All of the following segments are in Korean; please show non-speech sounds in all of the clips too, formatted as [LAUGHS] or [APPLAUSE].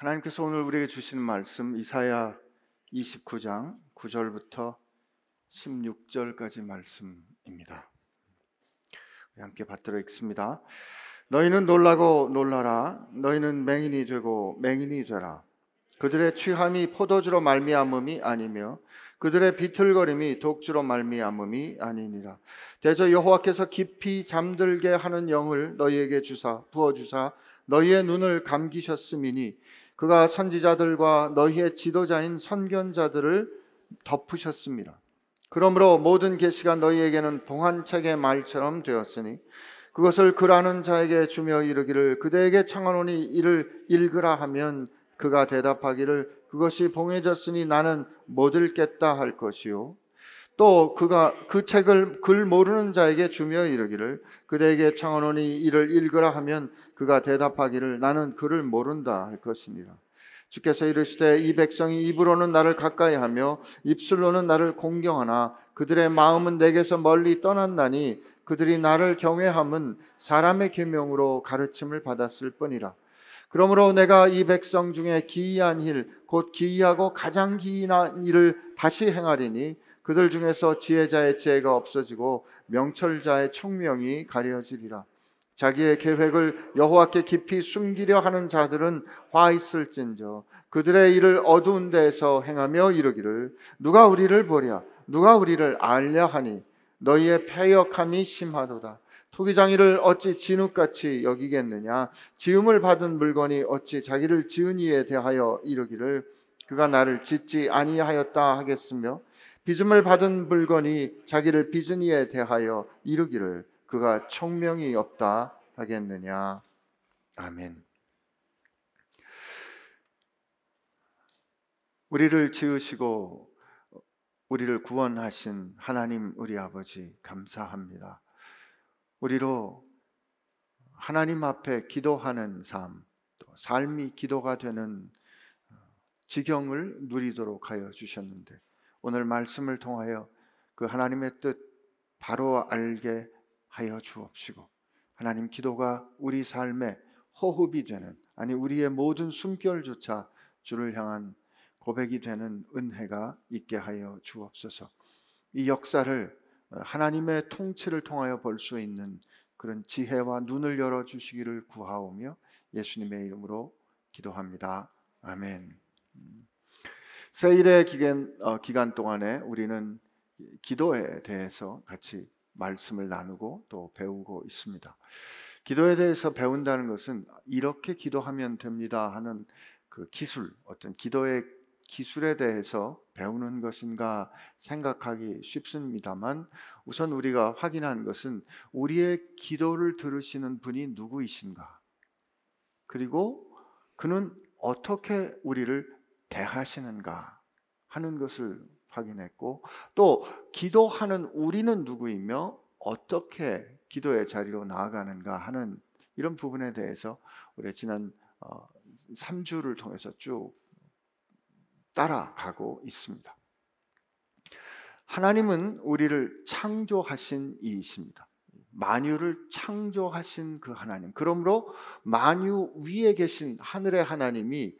하나님께서 오늘 우리에게 주시는 말씀 이사야 29장 9절부터 16절까지 말씀입니다. 함께 받들어 읽습니다. 너희는 놀라고 놀라라 너희는 맹인이 되고 맹인이 되라 그들의 취함이 포도주로 말미암음이 아니며 그들의 비틀거림이 독주로 말미암음이 아니니라 대저 여호와께서 깊이 잠들게 하는 영을 너희에게 주사 부어 주사 너희의 눈을 감기셨음이니 그가 선지자들과 너희의 지도자인 선견자들을 덮으셨습니다. 그러므로 모든 계시가 너희에게는 동안책의 말처럼 되었으니 그것을 글하는 자에게 주며 이르기를 그대에게 청하노니 이를 읽으라 하면 그가 대답하기를 그것이 봉해졌으니 나는 못 읽겠다 할 것이요 또 그가 그 책을 글 모르는 자에게 주며 이르기를 그대에게 청하노니 이를 읽으라 하면 그가 대답하기를 나는 글을 모른다 할 것이니라. 주께서 이르시되 이 백성이 입으로는 나를 가까이 하며 입술로는 나를 공경하나 그들의 마음은 내게서 멀리 떠났나니 그들이 나를 경외함은 사람의 계명으로 가르침을 받았을 뿐이라. 그러므로 내가 이 백성 중에 기이한 일, 곧 기이하고 가장 기이한 일을 다시 행하리니 그들 중에서 지혜자의 지혜가 없어지고 명철자의 총명이 가려지리라. 자기의 계획을 여호와께 깊이 숨기려 하는 자들은 화 있을진저 그들의 일을 어두운 데에서 행하며 이르기를 누가 우리를 보랴 누가 우리를 알려 하니 너희의 패역함이 심하도다. 토기장이를 어찌 진흙같이 여기겠느냐? 지음을 받은 물건이 어찌 자기를 지은 이에 대하여 이르기를 그가 나를 짓지 아니하였다 하겠으며 빚음을 받은 물건이 자기를 빚은 이에 대하여 이르기를 그가 총명이 없다 하겠느냐. 아멘. 우리를 지으시고 우리를 구원하신 하나님 우리 아버지 감사합니다. 우리로 하나님 앞에 기도하는 삶, 또 삶이 기도가 되는 지경을 누리도록 하여 주셨는데 오늘 말씀을 통하여 그 하나님의 뜻 바로 알게 하여 주옵시고 하나님 기도가 우리 삶의 호흡이 되는 아니 우리의 모든 숨결조차 주를 향한 고백이 되는 은혜가 있게 하여 주옵소서. 이 역사를 하나님의 통치를 통하여 볼 수 있는 그런 지혜와 눈을 열어 주시기를 구하오며 예수님의 이름으로 기도합니다. 아멘. 세일의 기간, 어, 기간 동안에 우리는 기도에 대해서 같이 말씀을 나누고 또 배우고 있습니다. 기도에 대해서 배운다는 것은 이렇게 기도하면 됩니다 하는 그 기술, 어떤 기도의 기술에 대해서 배우는 것인가 생각하기 쉽습니다만 우선 우리가 확인한 것은 우리의 기도를 들으시는 분이 누구이신가 그리고 그는 어떻게 우리를 대하시는가 하는 것을 확인했고 또 기도하는 우리는 누구이며 어떻게 기도의 자리로 나아가는가 하는 이런 부분에 대해서 우리 지난 3주를 어, 통해서 쭉 따라가고 있습니다. 하나님은 우리를 창조하신 이이십니다. 만유를 창조하신 그 하나님. 그러므로 만유 위에 계신 하늘의 하나님이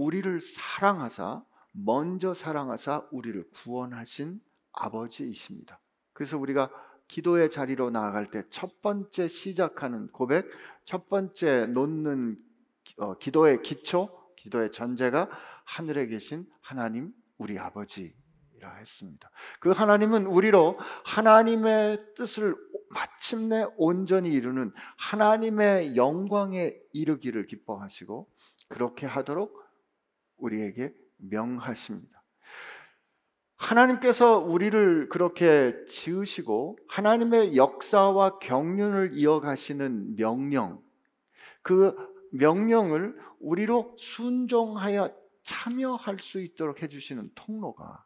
우리를 사랑하사 먼저 사랑하사 우리를 구원하신 아버지이십니다. 그래서 우리가 기도의 자리로 나아갈 때 첫 번째 시작하는 고백, 첫 번째 놓는 어, 기도의 기초, 기도의 전제가 하늘에 계신 하나님 우리 아버지라 했습니다. 그 하나님은 우리로 하나님의 뜻을 마침내 온전히 이루는 하나님의 영광에 이르기를 기뻐하시고 그렇게 하도록 우리에게 명하십니다. 하나님께서 우리를 그렇게 지으시고 하나님의 역사와 경륜을 이어가시는 명령, 그 명령을 우리로 순종하여 참여할 수 있도록 해주시는 통로가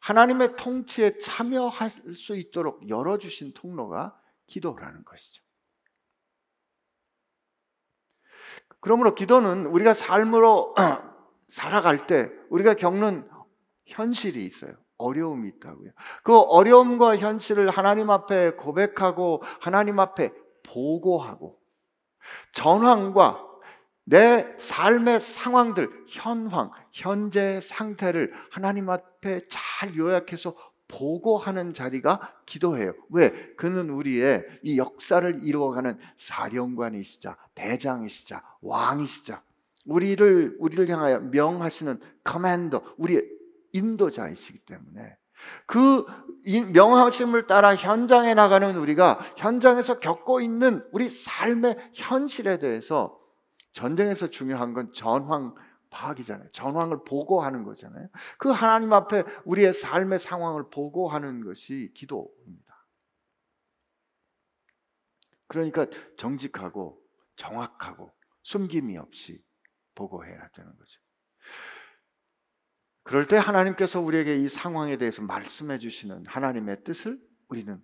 하나님의 통치에 참여할 수 있도록 열어주신 통로가 기도라는 것이죠. 그러므로 기도는 우리가 삶으로 [CLEARS THROAT] 살아갈 때 우리가 겪는 현실이 있어요. 어려움이 있다고요. 그 어려움과 현실을 하나님 앞에 고백하고 하나님 앞에 보고하고 전황과 내 삶의 상황들, 현황, 현재 상태를 하나님 앞에 잘 요약해서 보고하는 자리가 기도예요. 왜? 그는 우리의 이 역사를 이루어가는 사령관이시자, 대장이시자, 왕이시자, 우리를 우리를 향하여 명하시는 commander, 우리의 인도자이시기 때문에 그 명하심을 따라 현장에 나가는 우리가 현장에서 겪고 있는 우리 삶의 현실에 대해서 전쟁에서 중요한 건 전황 파악이잖아요. 전황을 보고하는 거잖아요. 그 하나님 앞에 우리의 삶의 상황을 보고하는 것이 기도입니다. 그러니까 정직하고 정확하고 숨김이 없이 보고해야 되는 거죠. 그럴 때 하나님께서 우리에게 이 상황에 대해서 말씀해 주시는 하나님의 뜻을 우리는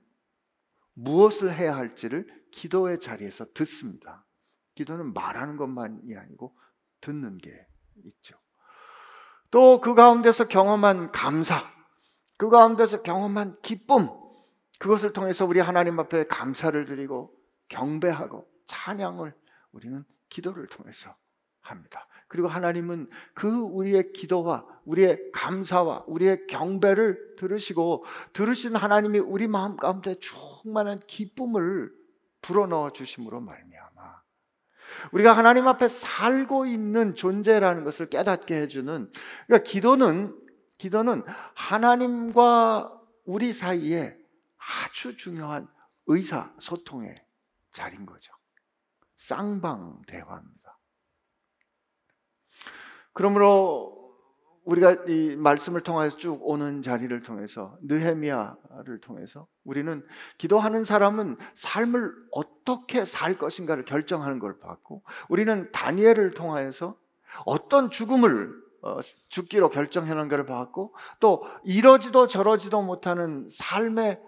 무엇을 해야 할지를 기도의 자리에서 듣습니다. 기도는 말하는 것만이 아니고 듣는 게 있죠. 또 그 가운데서 경험한 감사, 그 가운데서 경험한 기쁨, 그것을 통해서 우리 하나님 앞에 감사를 드리고 경배하고 찬양을 우리는 기도를 통해서 합니다. 그리고 하나님은 그 우리의 기도와 우리의 감사와 우리의 경배를 들으시고 들으신 하나님이 우리 마음 가운데 충만한 기쁨을 불어넣어 주심으로 말미암아 우리가 하나님 앞에 살고 있는 존재라는 것을 깨닫게 해주는 그러니까 기도는 기도는 하나님과 우리 사이에 아주 중요한 의사 소통의 자리인 거죠. 쌍방 대화입니다. 그러므로 우리가 이 말씀을 통해서 쭉 오는 자리를 통해서 느헤미야를 통해서 우리는 기도하는 사람은 삶을 어떻게 살 것인가를 결정하는 걸 봤고 우리는 다니엘을 통하여서 어떤 죽음을 어, 죽기로 결정하는 걸 봤고 또 이러지도 저러지도 못하는 삶의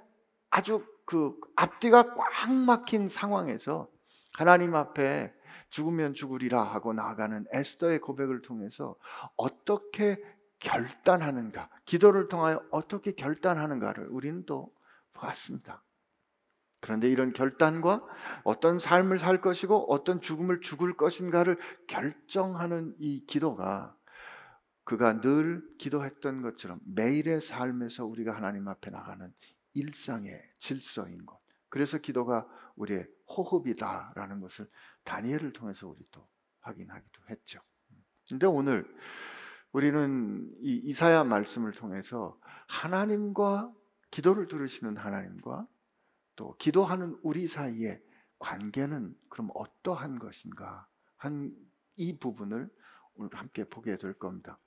아주 그 앞뒤가 꽉 막힌 상황에서 하나님 앞에 죽으면 죽으리라 하고 나아가는 에스더의 고백을 통해서 어떻게 결단하는가, 기도를 통하여 어떻게 결단하는가를 우리는 또 보았습니다. 그런데 이런 결단과 어떤 삶을 살 것이고 어떤 죽음을 죽을 것인가를 결정하는 이 기도가 그가 늘 기도했던 것처럼 매일의 삶에서 우리가 하나님 앞에 나가는 일상의 질서인 것. 그래서 기도가 우리의 호흡이다라는 것을 다니엘을 통해서 우리 또 확인하기도 했죠. 근데 오늘 우리는 이 이사야 말씀을 통해서 하나님과 기도를 들으시는 하나님과 또 기도하는 우리 사이의 관계는 그럼 어떠한 것인가 한 이 부분을 오늘 함께 보게 될 겁니다.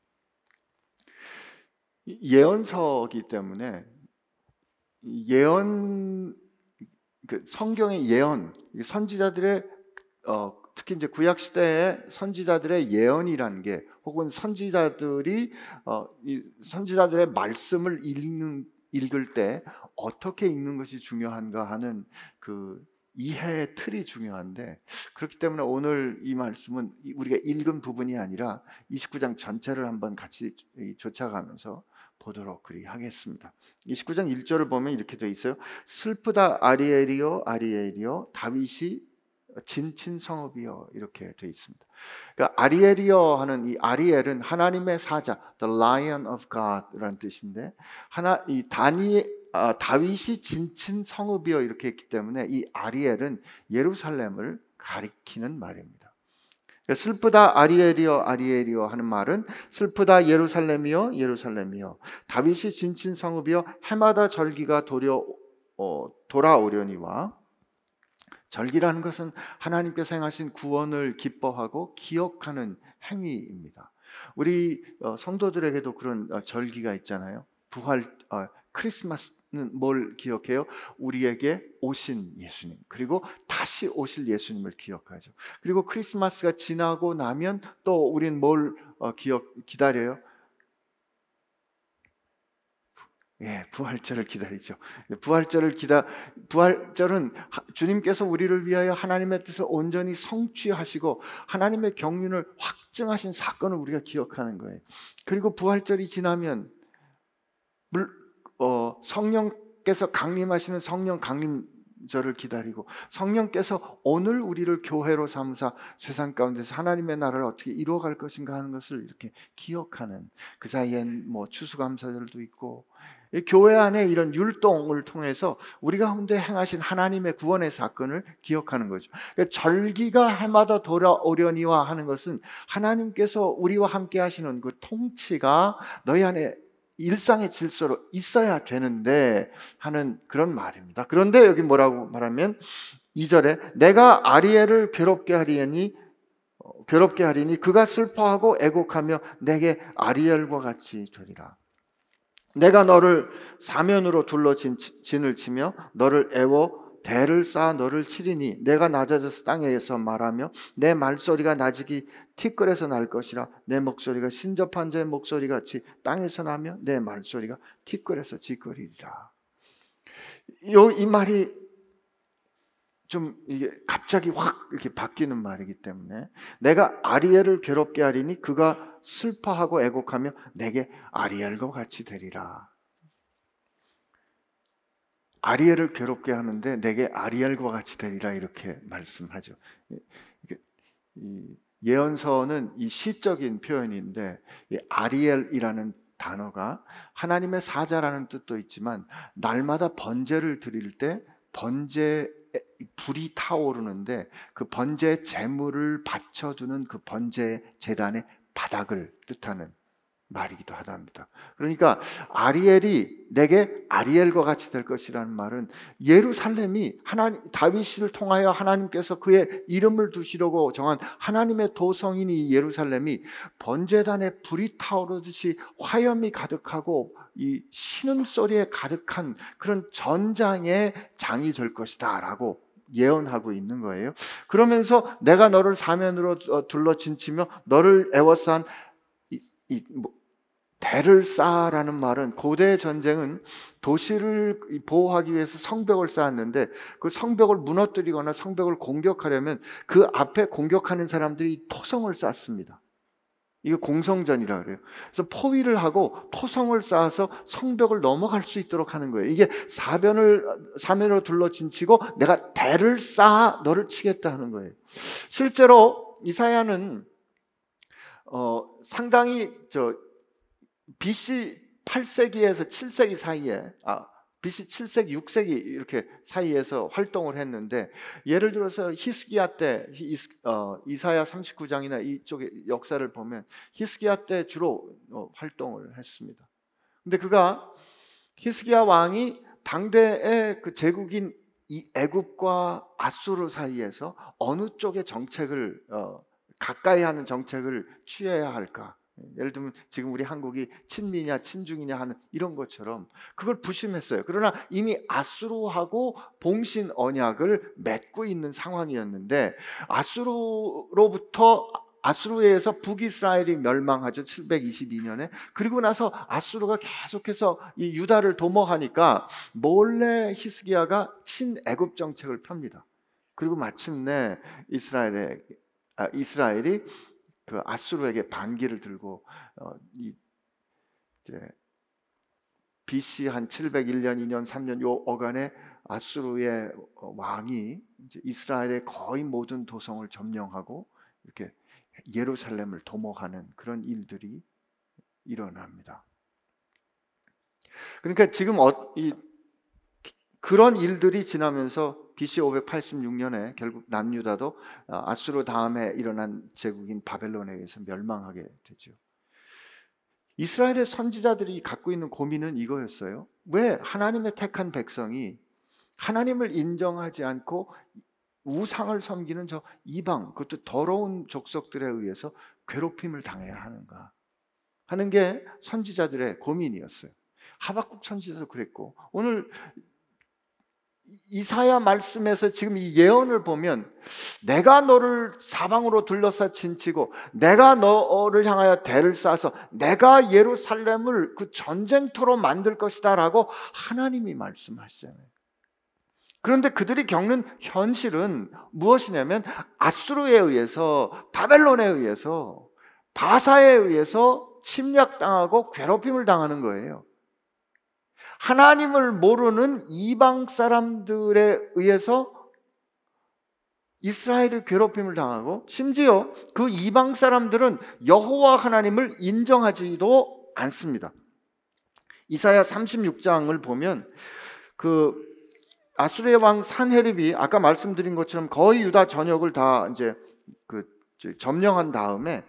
예언서기 때문에 예언 그 성경의 예언 선지자들의 어, 특히 이제 구약 시대의 선지자들의 예언이라는 게 혹은 선지자들이 어, 이 선지자들의 말씀을 읽는 읽을 때 어떻게 읽는 것이 중요한가 하는 그 이해의 틀이 중요한데 그렇기 때문에 오늘 이 말씀은 우리가 읽은 부분이 아니라 29장 전체를 한번 같이 쫓아가면서 보도록 그리 하겠습니다. 29장 1절을 보면 이렇게 되어 있어요. 슬프다 아리엘이요 아리엘이요 다윗이 진친 성읍이요 이렇게 되어 있습니다. 그러니까 아리엘이요 하는 이 아리엘은 하나님의 사자, the Lion of God라는 뜻인데 하나 이 다니 아, 다윗이 진친 성읍이요 이렇게 했기 때문에 이 아리엘은 예루살렘을 가리키는 말입니다. 그러니까 슬프다 아리엘이요 아리엘이요 하는 말은 슬프다 예루살렘이요 예루살렘이요 다윗이 진친 성읍이요 해마다 절기가 도려 어, 돌아오려니와 절기라는 것은 하나님께서 행하신 구원을 기뻐하고 기억하는 행위입니다. 우리 어, 성도들에게도 그런 어, 절기가 있잖아요. 부활 어, 크리스마스는 뭘 기억해요? 우리에게 오신 예수님 그리고 다시 오실 예수님을 기억하죠. 그리고 크리스마스가 지나고 나면 또 우리는 뭘 기억 기다려요? 예, 부활절을 기다리죠. 부활절을 기다 부활절은 주님께서 우리를 위하여 하나님의 뜻을 온전히 성취하시고 하나님의 경륜을 확증하신 사건을 우리가 기억하는 거예요. 그리고 부활절이 지나면 물, 어, 성령께서 강림하시는 성령 강림 저를 기다리고 성령께서 오늘 우리를 교회로 삼사 세상 가운데서 하나님의 나라를 어떻게 이루어갈 것인가 하는 것을 이렇게 기억하는 그 사이엔 뭐 추수감사절도 있고 교회 안에 이런 율동을 통해서 우리 가운데 행하신 하나님의 구원의 사건을 기억하는 거죠. 그러니까 절기가 해마다 돌아오려니와 하는 것은 하나님께서 우리와 함께 하시는 그 통치가 너희 안에 일상의 질서로 있어야 되는데 하는 그런 말입니다. 그런데 여기 뭐라고 말하면 2절에 내가 아리엘을 괴롭게 하리니 어, 괴롭게 하리니 그가 슬퍼하고 애곡하며 내게 아리엘과 같이 되리라. 내가 너를 사면으로 둘러 진을 치며 너를 애워 대를 쌓아 너를 치리니 내가 낮아져서 땅에서 말하며 내 말소리가 낮이기 티끌에서 날 것이라 내 목소리가 신접한 자의 목소리 같이 땅에서 나며 내 말소리가 티끌에서 지거리리라. 요이 말이 좀 이게 갑자기 확 이렇게 바뀌는 말이기 때문에 내가 아리엘을 괴롭게 하리니 그가 슬퍼하고 애곡하며 내게 아리엘과 같이 되리라. 아리엘을 괴롭게 하는데 내게 아리엘과 같이 되리라 이렇게 말씀하죠. 예언서는 이 시적인 표현인데 이 아리엘이라는 단어가 하나님의 사자라는 뜻도 있지만 날마다 번제를 드릴 때 번제 불이 타오르는데 그 번제 제물을 바쳐두는 그 번제 재단의 바닥을 뜻하는 말이기도 하답니다. 그러니까 아리엘이 내게 아리엘과 같이 될 것이라는 말은 예루살렘이 하나님 다윗을 통하여 하나님께서 그의 이름을 두시려고 정한 하나님의 도성인 이 예루살렘이 번제단에 불이 타오르듯이 화염이 가득하고 이 신음 소리에 가득한 그런 전장의 장이 될 것이다라고 예언하고 있는 거예요. 그러면서 내가 너를 사면으로 어, 둘러 진치며 너를 애워싼 이, 이, 뭐, 대를 쌓아라는 말은 고대 전쟁은 도시를 보호하기 위해서 성벽을 쌓았는데 그 성벽을 무너뜨리거나 성벽을 공격하려면 그 앞에 공격하는 사람들이 토성을 쌓습니다. 이거 공성전이라 그래요. 그래서 포위를 하고 토성을 쌓아서 성벽을 넘어갈 수 있도록 하는 거예요. 이게 사변을 사면으로 둘러 진치고 내가 대를 쌓아 너를 치겠다 하는 거예요. 실제로 이사야는 어, 상당히 저 BC 8세기에서 7세기 사이에 아 BC 7세기, 6세기 이렇게 사이에서 활동을 했는데 예를 들어서 히스기야 때 어, 이사야 39장이나 이쪽의 역사를 보면 히스기야 때 주로 어, 활동을 했습니다. 근데 그가 히스기야 왕이 당대의 그 제국인 이 애굽과 아수르 사이에서 어느 쪽의 정책을 어, 가까이 하는 정책을 취해야 할까? 예를 들면 지금 우리 한국이 친미냐 친중이냐 하는 이런 것처럼 그걸 부심했어요. 그러나 이미 아수르하고 봉신 언약을 맺고 있는 상황이었는데 아수르로부터 아수르에서 북이스라엘이 멸망하죠. 722년에. 그리고 나서 아수르가 계속해서 이 유다를 도모하니까 몰래 히스기야가 친애굽 정책을 펴니다. 그리고 마침내 이스라엘에 아, 이스라엘이 그 아수르에게 반기를 들고 어, 이 이제 BC 한 701년, 2년, 3년 요 어간에 아수르의 왕이 이스라엘의 거의 모든 도성을 점령하고 이렇게 예루살렘을 도모하는 그런 일들이 일어납니다. 그러니까 지금 어, 이, 그런 일들이 지나면서 BC 586년에 결국 남유다도 어, 아수르 다음에 일어난 제국인 바벨론에 의해서 멸망하게 되죠. 이스라엘의 선지자들이 갖고 있는 고민은 이거였어요. 왜 하나님의 택한 백성이 하나님을 인정하지 않고 우상을 섬기는 저 이방, 그것도 더러운 족속들에 의해서 괴롭힘을 당해야 하는가 하는 게 선지자들의 고민이었어요. 하박국 선지자도 그랬고 오늘 이사야 말씀에서 지금 이 예언을 보면 내가 너를 사방으로 둘러싸 진치고 내가 너를 향하여 대를 쌓아서 내가 예루살렘을 그 전쟁터로 만들 것이다라고 하나님이 말씀하시잖아요. 그런데 그들이 겪는 현실은 무엇이냐면 아수르에 의해서 바벨론에 의해서 바사에 의해서 침략당하고 괴롭힘을 당하는 거예요. 하나님을 모르는 이방 사람들에 의해서 이스라엘이 괴롭힘을 당하고 심지어 그 이방 사람들은 여호와 하나님을 인정하지도 않습니다. 이사야 36장을 보면 그 아수르의 왕 산헤립이 아까 말씀드린 것처럼 거의 유다 전역을 다 이제 그 점령한 다음에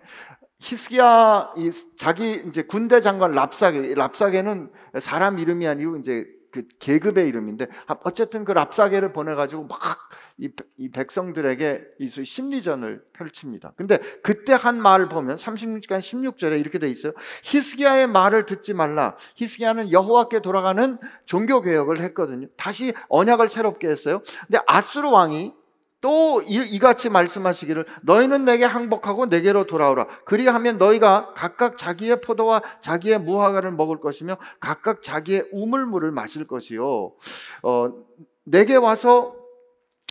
히스기야 자기 이제 군대 장관 랍사게 랍사게는 사람 이름이 아니고 이제 그 계급의 이름인데 어쨌든 그 랍사게를 보내 가지고 막이 백성들에게 이 심리전을 펼칩니다. 근데 그때 한 말을 보면 36장 16절에 이렇게 돼 있어요. 히스기야의 말을 듣지 말라. 히스기야는 여호와께 돌아가는 종교 개혁을 했거든요. 다시 언약을 새롭게 했어요. 근데 아수르 왕이 또 이같이 말씀하시기를 너희는 내게 항복하고 내게로 돌아오라. 그리하면 너희가 각각 자기의 포도와 자기의 무화과를 먹을 것이며 각각 자기의 우물물을 마실 것이요. 어, 내게 와서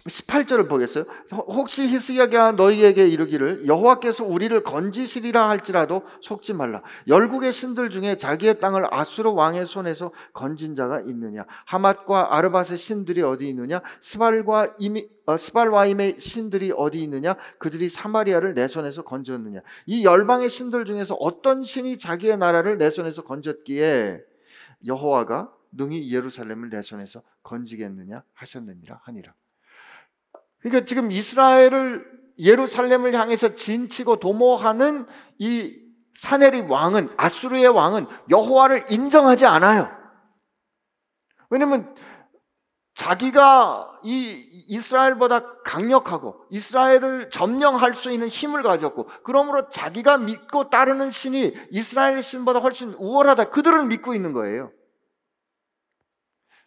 18절을 보겠어요. 혹시 히스기야가 너희에게 이르기를 여호와께서 우리를 건지시리라 할지라도 속지 말라. 열국의 신들 중에 자기의 땅을 아수르 왕의 손에서 건진 자가 있느냐? 하맛과 아르밧의 신들이 어디 있느냐? 스발과 이미 어, 스발와임의 신들이 어디 있느냐? 그들이 사마리아를 내 손에서 건졌느냐? 이 열방의 신들 중에서 어떤 신이 자기의 나라를 내 손에서 건졌기에 여호와가 능히 예루살렘을 내 손에서 건지겠느냐 하셨느니라 하니라. 그러니까 지금 이스라엘을 예루살렘을 향해서 진치고 도모하는 이 사네립 왕은 아수르의 왕은 여호와를 인정하지 않아요. 왜냐면 자기가 이 이스라엘보다 강력하고 이스라엘을 점령할 수 있는 힘을 가졌고 그러므로 자기가 믿고 따르는 신이 이스라엘의 신보다 훨씬 우월하다. 그들은 믿고 있는 거예요.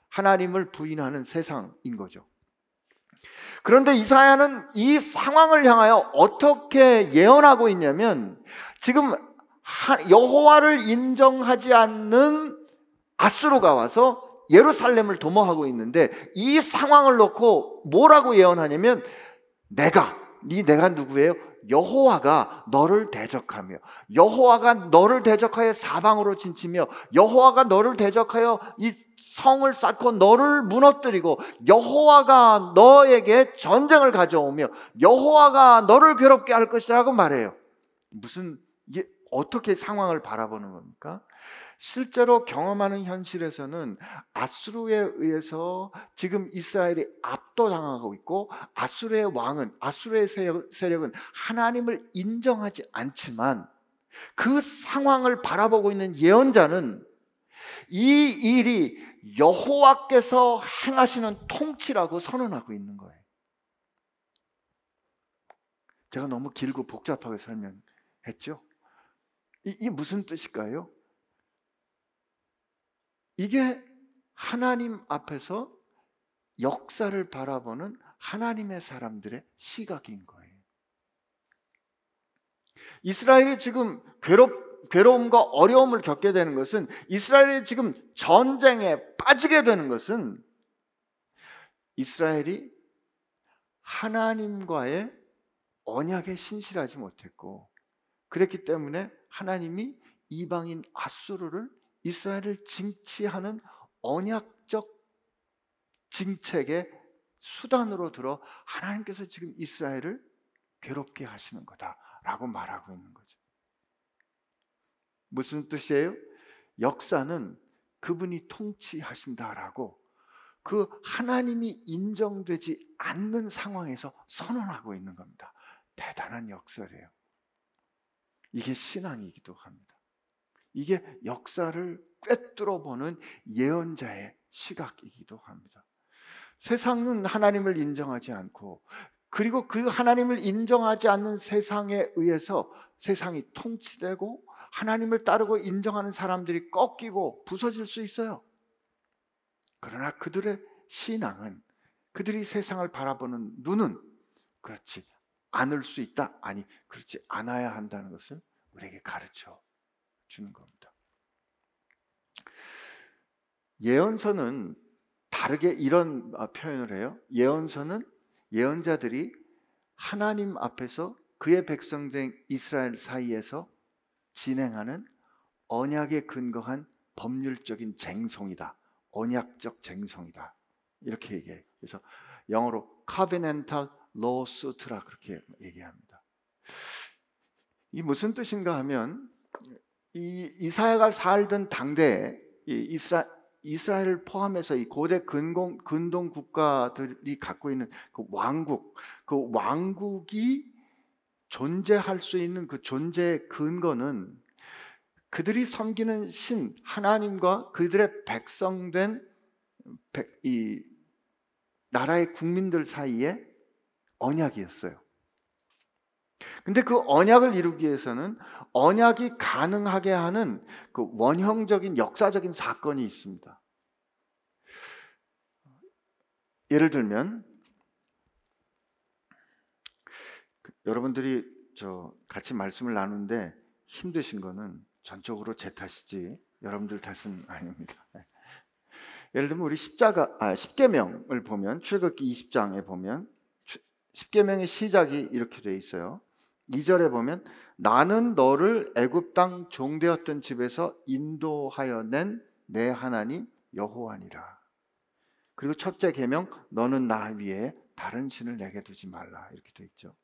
하나님을 부인하는 세상인 거죠. 그런데 이사야는 이 상황을 향하여 어떻게 예언하고 있냐면 지금 여호와를 인정하지 않는 아수르가 와서 예루살렘을 도모하고 있는데 이 상황을 놓고 뭐라고 예언하냐면 내가 네 내가 누구예요? 여호와가 너를 대적하며 여호와가 너를 대적하여 사방으로 진치며 여호와가 너를 대적하여 이 성을 쌓고 너를 무너뜨리고 여호와가 너에게 전쟁을 가져오며 여호와가 너를 괴롭게 할 것이라고 말해요. 무슨 이게 어떻게 상황을 바라보는 겁니까? 실제로 경험하는 현실에서는 아수르에 의해서 지금 이스라엘이 압도당하고 있고 아수르의 왕은 아수르의 세력은 하나님을 인정하지 않지만 그 상황을 바라보고 있는 예언자는 이 일이 여호와께서 행하시는 통치라고 선언하고 있는 거예요. 제가 너무 길고 복잡하게 설명했죠. 이, 무슨 뜻일까요? 이게 하나님 앞에서 역사를 바라보는 하나님의 사람들의 시각인 거예요. 이스라엘이 지금 괴롭, 괴로움과 어려움을 겪게 되는 것은 이스라엘이 지금 전쟁에 빠지게 되는 것은 이스라엘이 하나님과의 언약에 신실하지 못했고 그랬기 때문에 하나님이 이방인 아수르를 이스라엘을 징치하는 언약적 징책의 수단으로 들어 하나님께서 지금 이스라엘을 괴롭게 하시는 거다라고 말하고 있는 거죠. 무슨 뜻이에요? 역사는 그분이 통치하신다라고 그 하나님이 인정되지 않는 상황에서 선언하고 있는 겁니다. 대단한 역설이에요. 이게 신앙이기도 합니다. 이게 역사를 꿰뚫어 보는 예언자의 시각이기도 합니다. 세상은 하나님을 인정하지 않고 그리고 그 하나님을 인정하지 않는 세상에 의해서 세상이 통치되고 하나님을 따르고 인정하는 사람들이 꺾이고 부서질 수 있어요. 그러나 그들의 신앙은 그들이 세상을 바라보는 눈은 그렇지 않을 수 있다. 아니, 그렇지 않아야 한다는 것을 우리에게 가르쳐 주는 겁니다. 예언서는 다르게 이런 아, 표현을 해요. 예언서는 예언자들이 하나님 앞에서 그의 백성된 이스라엘 사이에서 진행하는 언약에 근거한 법률적인 쟁송이다 언약적 쟁성이다. 이렇게 얘기해요. 그래서 영어로 covenantal lawsuit라 그렇게 얘기합니다. 이 무슨 뜻인가 하면 이 이사야가 살던 당대에 이스라 이스라엘을 포함해서 이 고대 근공, 근동 국가들이 갖고 있는 그 왕국, 그 왕국이 존재할 수 있는 그 존재의 근거는 그들이 섬기는 신 하나님과 그들의 백성된 이 나라의 국민들 사이에 언약이었어요. 근데 그 언약을 이루기 위해서는 언약이 가능하게 하는 그 원형적인 역사적인 사건이 있습니다. 예를 들면 그 여러분들이 저 같이 말씀을 나누는데 힘드신 거는 전적으로 제 탓이지 여러분들 탓은 [LAUGHS] 아닙니다. 예를 들면 우리 십자가 아 십계명을 보면 출애굽기 20장에 보면 십계명의 시작이 이렇게 돼 있어요. 2절에 보면 나는 너를 애굽 땅 종되었던 집에서 인도하여 낸 내 하나님 여호와니라. 그리고 첫째 계명 너는 나 위에 다른 신을 내게 두지 말라 이렇게 돼 있죠.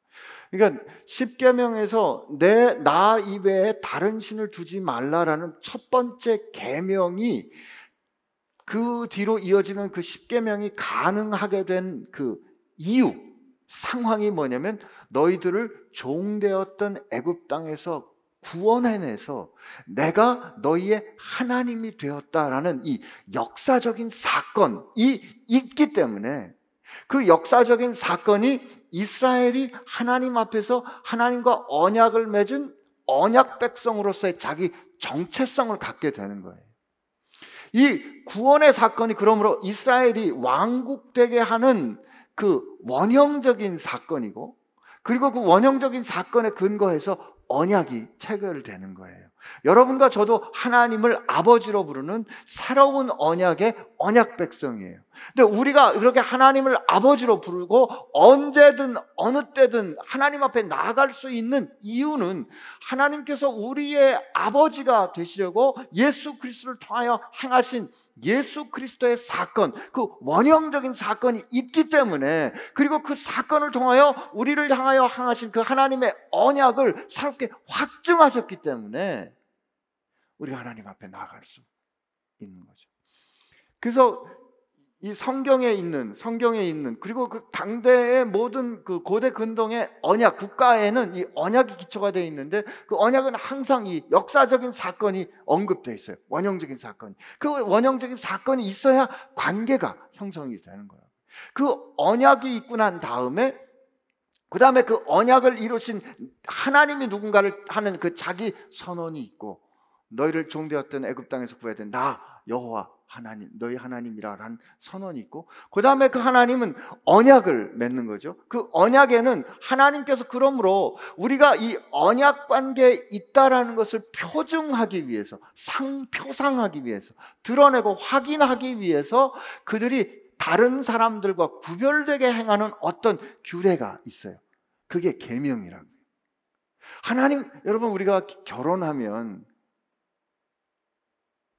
그러니까 십계명에서 내 나 이외에 다른 신을 두지 말라라는 첫 번째 계명이 그 뒤로 이어지는 그 십계명이 가능하게 된 그 이유 상황이 뭐냐면 너희들을 종되었던 애굽 땅에서 구원해내서 내가 너희의 하나님이 되었다라는 이 역사적인 사건이 있기 때문에 그 역사적인 사건이 이스라엘이 하나님 앞에서 하나님과 언약을 맺은 언약 백성으로서의 자기 정체성을 갖게 되는 거예요. 이 구원의 사건이 그러므로 이스라엘이 왕국되게 하는 그 원형적인 사건이고 그리고 그 원형적인 사건에 근거해서 언약이 체결되는 거예요. 여러분과 저도 하나님을 아버지로 부르는 새로운 언약의 언약 백성이에요. 근데 우리가 이렇게 하나님을 아버지로 부르고 언제든 어느 때든 하나님 앞에 나아갈 수 있는 이유는 하나님께서 우리의 아버지가 되시려고 예수 그리스도를 통하여 행하신 예수 그리스도의 사건, 그 원형적인 사건이 있기 때문에 그리고 그 사건을 통하여 우리를 향하여 행하신 그 하나님의 언약을 새롭게 확증하셨기 때문에 우리가 하나님 앞에 나아갈 수 있는 거죠. 그래서 이 성경에 있는 성경에 있는 그리고 그 당대의 모든 그 고대 근동의 언약 국가에는 이 언약이 기초가 되어 있는데 그 언약은 항상 이 역사적인 사건이 언급되어 있어요. 원형적인 사건. 그 원형적인 사건이 있어야 관계가 형성이 되는 거예요. 그 언약이 있고 난 다음에 그 다음에 그 언약을 이루신 하나님이 누군가를 하는 그 자기 선언이 있고 너희를 종되었던 애굽 땅에서 구해야 나 여호와 하나님 너희 하나님이라는 선언이 있고 그 다음에 그 하나님은 언약을 맺는 거죠. 그 언약에는 하나님께서 그러므로 우리가 이 언약 관계에 있다라는 것을 표증하기 위해서 상 표상하기 위해서 드러내고 확인하기 위해서 그들이 다른 사람들과 구별되게 행하는 어떤 규례가 있어요. 그게 계명이라고. 하나님 여러분 우리가 결혼하면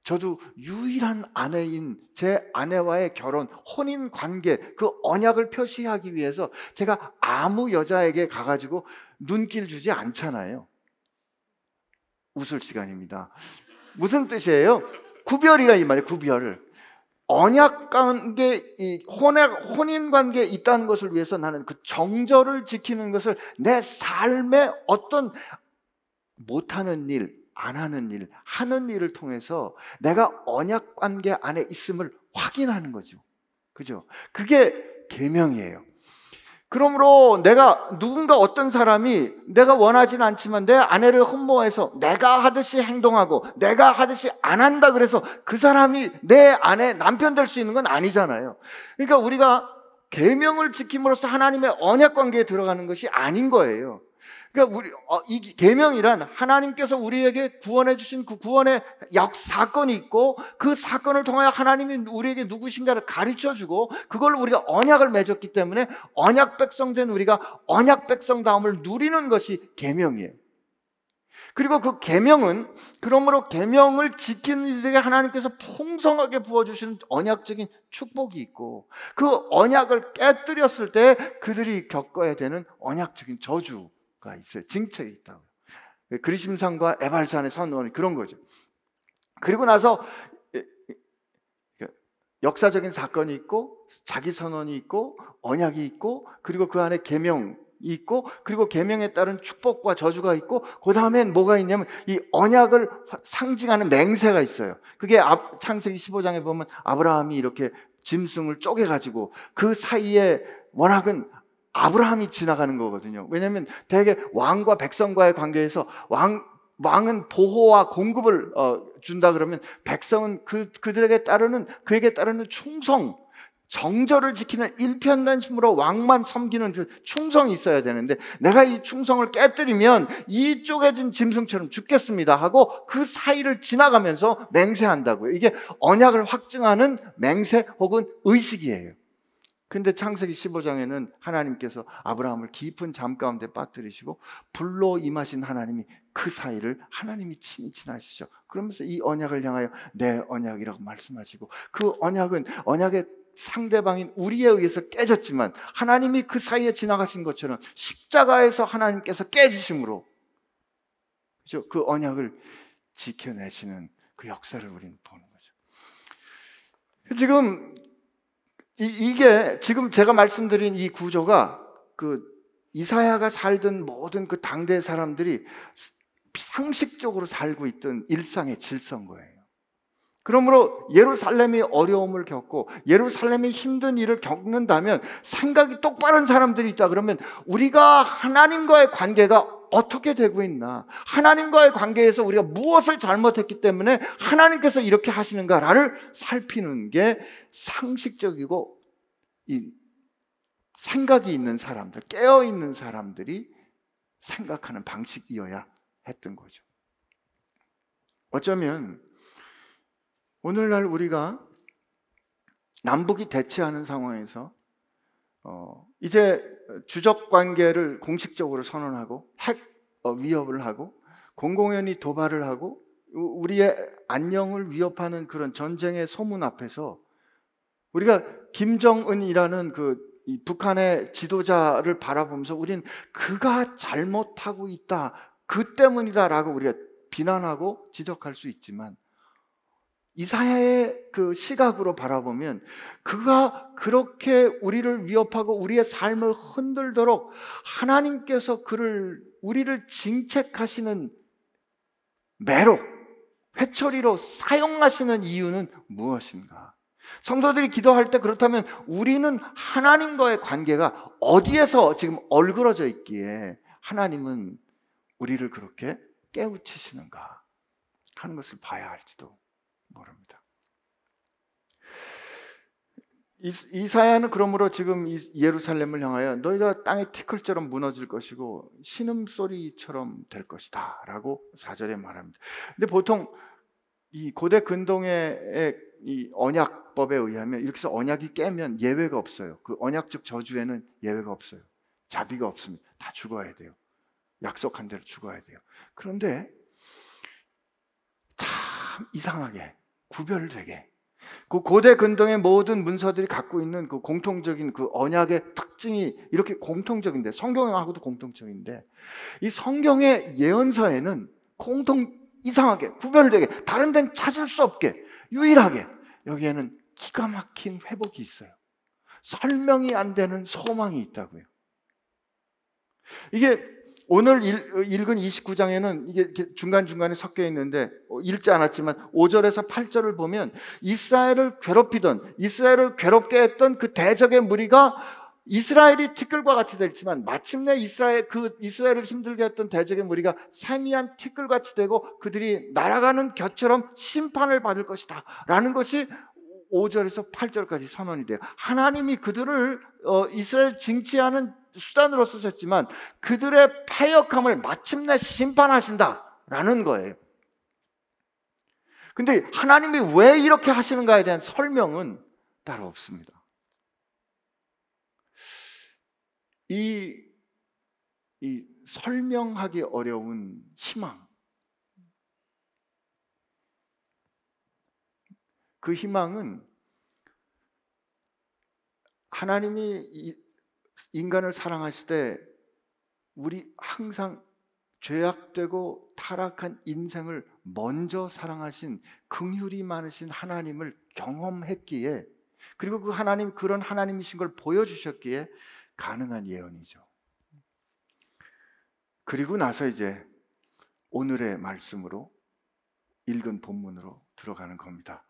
저도 유일한 아내인 제 아내와의 결혼, 혼인 관계, 그 언약을 표시하기 위해서 제가 아무 여자에게 가가지고 눈길 주지 않잖아요. 웃을 시간입니다. 무슨 뜻이에요? 구별이라 이 말이에요, 구별. 언약 관계, 이 혼의, 혼인 관계에 있다는 것을 위해서 나는 그 정절을 지키는 것을 내 삶의 어떤 못하는 일, 안 하는 일, 하는 일을 통해서 내가 언약 관계 안에 있음을 확인하는 거죠. 그죠? 그게 계명이에요. 그러므로 내가 누군가 어떤 사람이 내가 원하지는 않지만 내 아내를 흠모해서 내가 하듯이 행동하고 내가 하듯이 안 한다 그래서 그 사람이 내 아내 남편 될 수 있는 건 아니잖아요. 그러니까 우리가 계명을 지킴으로써 하나님의 언약 관계에 들어가는 것이 아닌 거예요. 그러니까 우리 어, 이 계명이란 하나님께서 우리에게 구원해 주신 그 구원의 약 사건이 있고 그 사건을 통하여 하나님이 우리에게 누구신가를 가르쳐 주고 그걸 우리가 언약을 맺었기 때문에 언약 백성 된 우리가 언약 백성 다움을 누리는 것이 계명이에요. 그리고 그 계명은 그러므로 계명을 지키는 이들에게 하나님께서 풍성하게 부어 주시는 언약적인 축복이 있고 그 언약을 깨뜨렸을 때 그들이 겪어야 되는 언약적인 저주 가 있어요. 징책이 있다고. 그리심산과 에발산의 선언이 그런 거죠. 그리고 나서 역사적인 사건이 있고 자기 선언이 있고 언약이 있고 그리고 그 안에 계명이 있고 그리고 계명에 따른 축복과 저주가 있고 그 다음엔 뭐가 있냐면 이 언약을 상징하는 맹세가 있어요. 그게 창세기 15장에 보면 아브라함이 이렇게 짐승을 쪼개 가지고 그 사이에 워낙은 아브라함이 지나가는 거거든요. 왜냐하면 대개 왕과 백성과의 관계에서 왕 왕은 보호와 공급을 어, 준다 그러면 백성은 그 그들에게 따르는 그에게 따르는 충성, 정절을 지키는 일편단심으로 왕만 섬기는 그 충성이 있어야 되는데 내가 이 충성을 깨뜨리면 이 쪼개진 짐승처럼 죽겠습니다 하고 그 사이를 지나가면서 맹세한다고요. 이게 언약을 확증하는 맹세 혹은 의식이에요. 근데 창세기 15장에는 하나님께서 아브라함을 깊은 잠 가운데 빠뜨리시고 불로 임하신 하나님이 그 사이를 하나님이 친히 지나시죠. 그러면서 이 언약을 향하여 내 언약이라고 말씀하시고 그 언약은 언약의 상대방인 우리에 의해서 깨졌지만 하나님이 그 사이에 지나가신 것처럼 십자가에서 하나님께서 깨지심으로? 그 언약을 지켜내시는 그 역사를 우리는 보는 거죠. 지금 이, 게 지금 제가 말씀드린 이 구조가 그 이사야가 살던 모든 그 당대 사람들이 상식적으로 살고 있던 일상의 질서인 거예요. 그러므로 예루살렘이 어려움을 겪고 예루살렘이 힘든 일을 겪는다면 생각이 똑바른 사람들이 있다 그러면 우리가 하나님과의 관계가 어떻게 되고 있나? 하나님과의 관계에서 우리가 무엇을 잘못했기 때문에 하나님께서 이렇게 하시는가를 살피는 게 상식적이고 이 생각이 있는 사람들, 깨어 있는 사람들이 생각하는 방식이어야 했던 거죠. 어쩌면 오늘날 우리가 남북이 대치하는 상황에서 어, 이제 주적 관계를 공식적으로 선언하고 핵 어, 위협을 하고 공공연히 도발을 하고 우리의 안녕을 위협하는 그런 전쟁의 소문 앞에서 우리가 김정은이라는 그 북한의 지도자를 바라보면서 우리는 그가 잘못하고 있다. 그 때문이다라고 우리가 비난하고 지적할 수 있지만 이사야의 그 시각으로 바라보면 그가 그렇게 우리를 위협하고 우리의 삶을 흔들도록 하나님께서 그를 우리를 징책하시는 매로 회초리로 사용하시는 이유는 무엇인가? 성도들이 기도할 때 그렇다면 우리는 하나님과의 관계가 어디에서 지금 얼그러져 있기에 하나님은 우리를 그렇게 깨우치시는가 하는 것을 봐야 할지도 모릅니다. 이사야는 그러므로 지금 예루살렘을 향하여 너희가 땅의 티끌처럼 무너질 것이고 신음 소리처럼 될 것이다 라고 사절에 말합니다. 근데 보통 이 고대 근동의 이 언약법에 의하면 이렇게 해서 언약이 깨면 예외가 없어요. 그 언약적 저주에는 예외가 없어요. 자비가 없습니다. 다 죽어야 돼요. 약속한 대로 죽어야 돼요. 그런데 참 이상하게 구별되게 그 고대 근동의 모든 문서들이 갖고 있는 그 공통적인 그 언약의 특징이 이렇게 공통적인데 성경하고도 공통적인데 이 성경의 예언서에는 공통 이상하게 구별되게 다른 데는 찾을 수 없게 유일하게 여기에는 기가 막힌 회복이 있어요. 설명이 안 되는 소망이 있다고요. 이게 오늘 읽은 29장에는 이게 중간중간에 섞여 있는데 어, 읽지 않았지만 5절에서 8절을 보면 이스라엘을 괴롭히던 이스라엘을 괴롭게 했던 그 대적의 무리가 이스라엘이 티끌과 같이 됐지만 마침내 이스라엘 그 이스라엘을 힘들게 했던 대적의 무리가 세미한 티끌같이 되고 그들이 날아가는 겨처럼 심판을 받을 것이다라는 것이 5절에서 8절까지 선언이 돼요. 하나님이 그들을 어, 이스라엘 징치하는 수단으로 쓰셨지만 그들의 패역함을 마침내 심판하신다라는 거예요. 근데 하나님이 왜 이렇게 하시는가에 대한 설명은 따로 없습니다. 이, 이 설명하기 어려운 희망, 그 희망은 하나님이 인간을 사랑하실 때 우리 항상 죄악되고 타락한 인생을 먼저 사랑하신 긍휼이 많으신 하나님을 경험했기에 그리고 그 하나님 그런 하나님이신 걸 보여주셨기에 가능한 예언이죠. 그리고 나서 이제 오늘의 말씀으로 읽은 본문으로 들어가는 겁니다.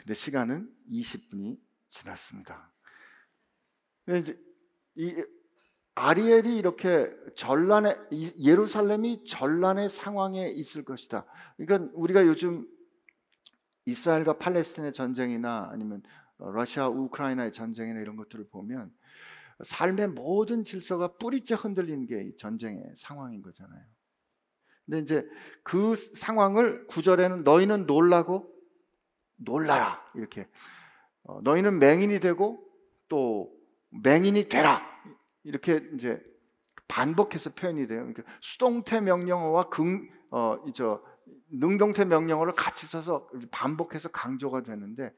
근데 시간은 20분이 지났습니다. 이제 이 아리엘이 이렇게 전란의 예루살렘이 전란의 상황에 있을 것이다. 그러니까 우리가 요즘 이스라엘과 팔레스틴의 전쟁이나 아니면 러시아 우크라이나의 전쟁이나 이런 것들을 보면 삶의 모든 질서가 뿌리째 흔들리는 게 전쟁의 상황인 거잖아요. 근데 이제 그 상황을 구절에는 너희는 놀라고 놀라라. 이렇게. 어, 너희는 맹인이 되고 또 맹인이 되라. 이렇게 이제 반복해서 표현이 돼요. 그러니까 수동태 명령어와 긍, 어, 저 능동태 명령어를 같이 써서 반복해서 강조가 되는데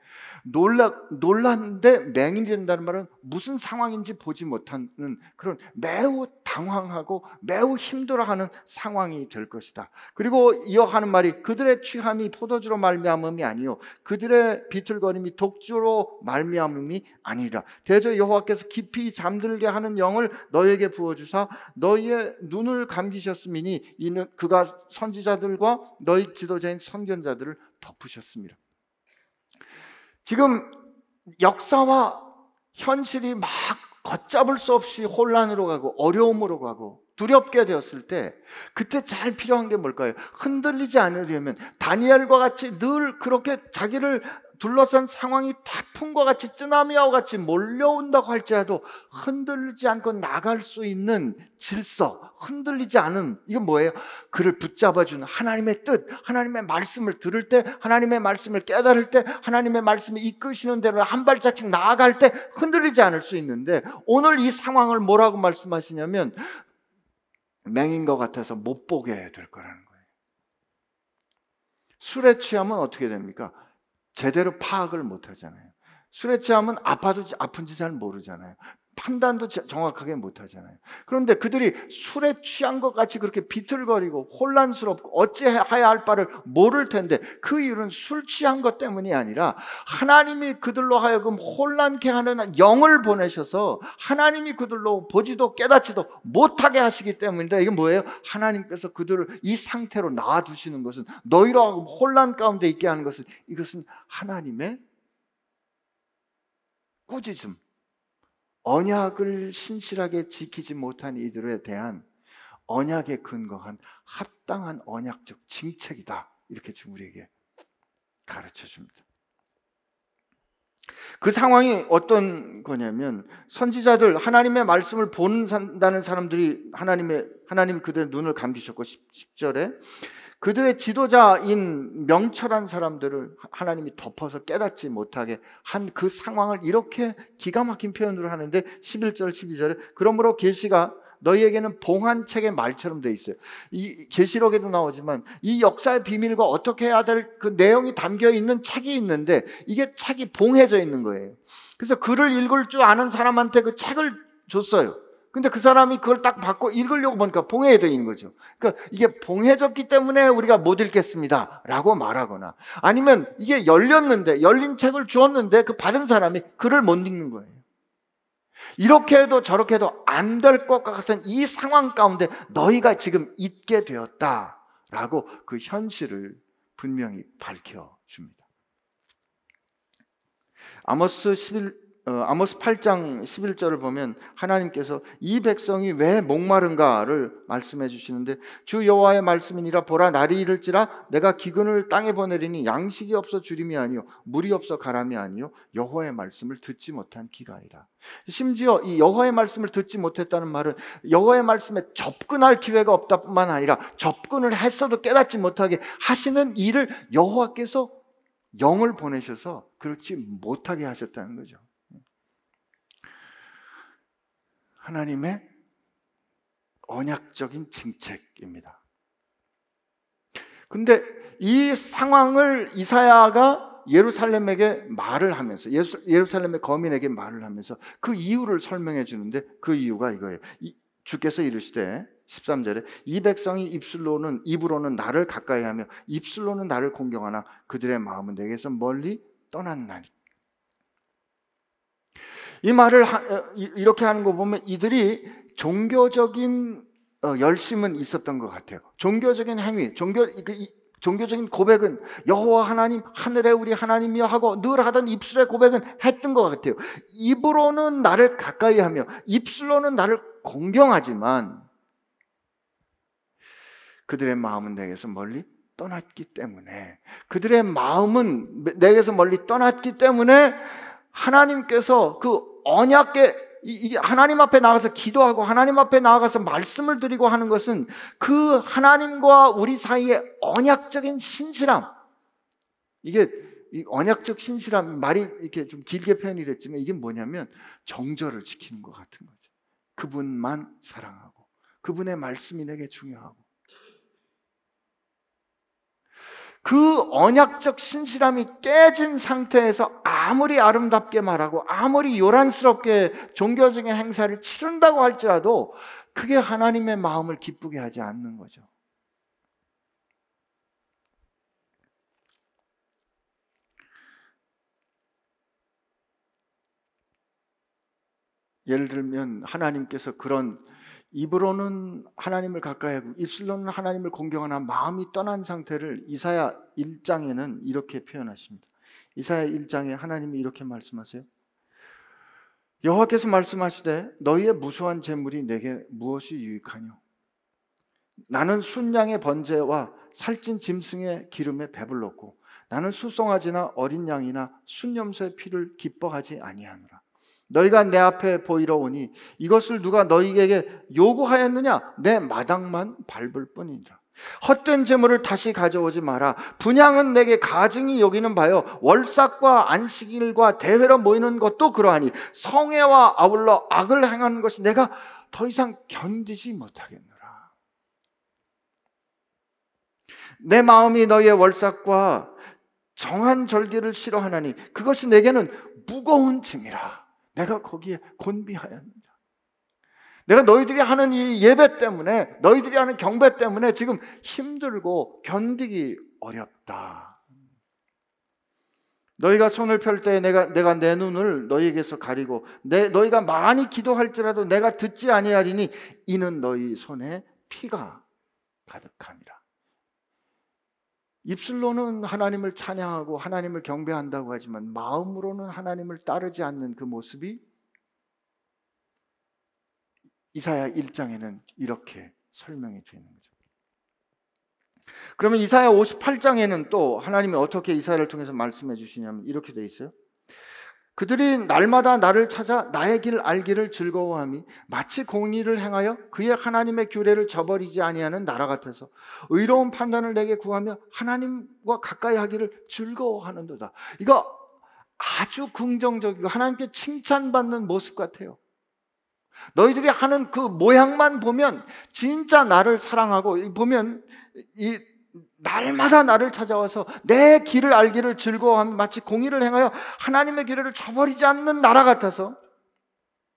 놀라 놀랐는데 맹인이 된다는 말은 무슨 상황인지 보지 못하는 그런 매우 당황하고 매우 힘들어하는 상황이 될 것이다. 그리고 이어하는 말이 그들의 취함이 포도주로 말미암음이 아니요 그들의 비틀거림이 독주로 말미암음이 아니라 대저 여호와께서 깊이 잠들게 하는 영을 너에게 부어 주사 너희의 눈을 감기셨음이니 이는 그가 선지자들과 너희 지도자인 선견자들을 덮으셨습니다. 지금 역사와 현실이 막 걷잡을 수 없이 혼란으로 가고 어려움으로 가고 두렵게 되었을 때 그때 잘 필요한 게 뭘까요? 흔들리지 않으려면 다니엘과 같이 늘 그렇게 자기를 둘러싼 상황이 태풍과 같이 쓰나미와 같이 몰려온다고 할지라도 흔들리지 않고 나갈 수 있는 질서, 흔들리지 않은 이건 뭐예요? 그를 붙잡아 주는 하나님의 뜻, 하나님의 말씀을 들을 때, 하나님의 말씀을 깨달을 때, 하나님의 말씀이 이끄시는 대로 한 발짝씩 나아갈 때 흔들리지 않을 수 있는데 오늘 이 상황을 뭐라고 말씀하시냐면 맹인 것 같아서 못 보게 될 거라는 거예요. 술에 취하면 어떻게 됩니까? 제대로 파악을 못 하잖아요. 술에 취하면 아파도 아픈지 잘 모르잖아요. 판단도 정확하게 못 하잖아요. 그런데 그들이 술에 취한 것 같이 그렇게 비틀거리고 혼란스럽고 어찌해야 할 바를 모를 텐데 그 이유는 술 취한 것 때문이 아니라 하나님이 그들로 하여금 혼란케 하는 영을 보내셔서 하나님이 그들로 보지도 깨닫지도 못하게 하시기 때문인데 이게 뭐예요? 하나님께서 그들을 이 상태로 놔두시는 것은 너희로 하여금 혼란 가운데 있게 하는 것은 이것은 하나님의 꾸짖음 언약을 신실하게 지키지 못한 이들에 대한 언약에 근거한 합당한 언약적 징책이다. 이렇게 지금 우리에게 가르쳐 줍니다. 그 상황이 어떤 거냐면 선지자들 하나님의 말씀을 본다는 사람들이 하나님의 하나님이 그들의 눈을 감기셨고 10절에 그들의 지도자인 명철한 사람들을 하나님이 덮어서 깨닫지 못하게 한 그 상황을 이렇게 기가 막힌 표현으로 하는데 11절 12절에 그러므로 계시가 너희에게는 봉한 책의 말처럼 돼 있어요. 이 계시록에도 나오지만 이 역사의 비밀과 어떻게 해야 될 그 내용이 담겨 있는 책이 있는데 이게 책이 봉해져 있는 거예요. 그래서 글을 읽을 줄 아는 사람한테 그 책을 줬어요. 근데 그 사람이 그걸 딱 받고 읽으려고 보니까 봉해져 있는 거죠. 그러니까 이게 봉해졌기 때문에 우리가 못 읽겠습니다. 라고 말하거나 아니면 이게 열렸는데, 열린 책을 주었는데 그 받은 사람이 글을 못 읽는 거예요. 이렇게 해도 저렇게 해도 안 될 것 같은 이 상황 가운데 너희가 지금 있게 되었다. 라고 그 현실을 분명히 밝혀줍니다. 아모스 11, 어, 아모스 8장 11절을 보면 하나님께서 이 백성이 왜 목마른가를 말씀해 주시는데 주 여호와의 말씀이니라 보라 날이 이를지라 내가 기근을 땅에 보내리니 양식이 없어 주림이 아니요 물이 없어 가람이 아니요 여호와의 말씀을 듣지 못한 기가이라. 심지어 이 여호와의 말씀을 듣지 못했다는 말은 여호와의 말씀에 접근할 기회가 없다뿐만 아니라 접근을 했어도 깨닫지 못하게 하시는 일을 여호와께서 영을 보내셔서 그렇지 못하게 하셨다는 거죠. 하나님의 언약적인 징책입니다. 근데 이 상황을 이사야가 예루살렘에게 말을 하면서 예수, 예루살렘의 거민에게 말을 하면서 그 이유를 설명해 주는데 그 이유가 이거예요. 이, 주께서 이르시되 13절에 이 백성이 입술로는 입으로는 나를 가까이 하며 입술로는 나를 공경하나 그들의 마음은 내게서 멀리 떠났나니 이 말을 하, 어, 이렇게 하는 거 보면 이들이 종교적인 어, 열심은 있었던 것 같아요. 종교적인 행위, 종교 그, 종교적인 고백은 여호와 하나님 하늘에 우리 하나님이여 하고 늘 하던 입술의 고백은 했던 것 같아요. 입으로는 나를 가까이 하며 입술로는 나를 공경하지만 그들의 마음은 내게서 멀리 떠났기 때문에 그들의 마음은 내게서 멀리 떠났기 때문에 하나님께서 그 언약계 이게 하나님 앞에 나가서 기도하고 하나님 앞에 나가서 말씀을 드리고 하는 것은 그 하나님과 우리 사이의 언약적인 신실함. 이게 언약적 신실함 말이 이렇게 좀 길게 표현이 됐지만 이게 뭐냐면 정절을 지키는 것 같은 거죠. 그분만 사랑하고 그분의 말씀이 내게 중요하고 그 언약적 신실함이 깨진 상태에서 아무리 아름답게 말하고 아무리 요란스럽게 종교적인 행사를 치른다고 할지라도 그게 하나님의 마음을 기쁘게 하지 않는 거죠. 예를 들면 하나님께서 그런 입으로는 하나님을 가까이 하고 입술로는 하나님을 공경하나 마음이 떠난 상태를 이사야 1장에는 이렇게 표현하십니다. 이사야 1장에 하나님이 이렇게 말씀하세요. 여호와께서 말씀하시되 너희의 무수한 재물이 내게 무엇이 유익하뇨? 나는 순양의 번제와 살찐 짐승의 기름에 배불렀고 나는 수송아지나 어린 양이나 순염소의 피를 기뻐하지 아니하노라. 너희가 내 앞에 보이러 오니 이것을 누가 너희에게 요구하였느냐? 내 마당만 밟을 뿐이니라. 헛된 재물을 다시 가져오지 마라. 분양은 내게 가증이 여기는 바요. 월삭과 안식일과 대회로 모이는 것도 그러하니 성애와 아울러 악을 행하는 것이 내가 더 이상 견디지 못하겠노라. 내 마음이 너희의 월삭과 정한 절기를 싫어하나니 그것이 내게는 무거운 짐이라. 내가 거기에 곤비하였느냐. 내가 너희들이 하는 이 예배 때문에, 너희들이 하는 경배 때문에 지금 힘들고 견디기 어렵다. 너희가 손을 펼때 내가 내가 내 눈을 너희에게서 가리고 내 너희가 많이 기도할지라도 내가 듣지 아니하리니 이는 너희 손에 피가 가득함이라. 입술로는 하나님을 찬양하고 하나님을 경배한다고 하지만 마음으로는 하나님을 따르지 않는 그 모습이 이사야 1장에는 이렇게 설명이 되는 거죠. 그러면 이사야 58장에는 또 하나님이 어떻게 이사야를 통해서 말씀해 주시냐면 이렇게 돼 있어요. 그들이 날마다 나를 찾아 나의 길 알기를 즐거워함이 마치 공의를 행하여 그의 하나님의 규례를 저버리지 아니하는 나라 같아서 의로운 판단을 내게 구하며 하나님과 가까이 하기를 즐거워하는도다. 이거 아주 긍정적이고 하나님께 칭찬받는 모습 같아요. 너희들이 하는 그 모양만 보면 진짜 나를 사랑하고 보면 이 날마다 나를 찾아와서 내 길을 알기를 즐거워하며 마치 공의를 행하여 하나님의 길을 저버리지 않는 나라 같아서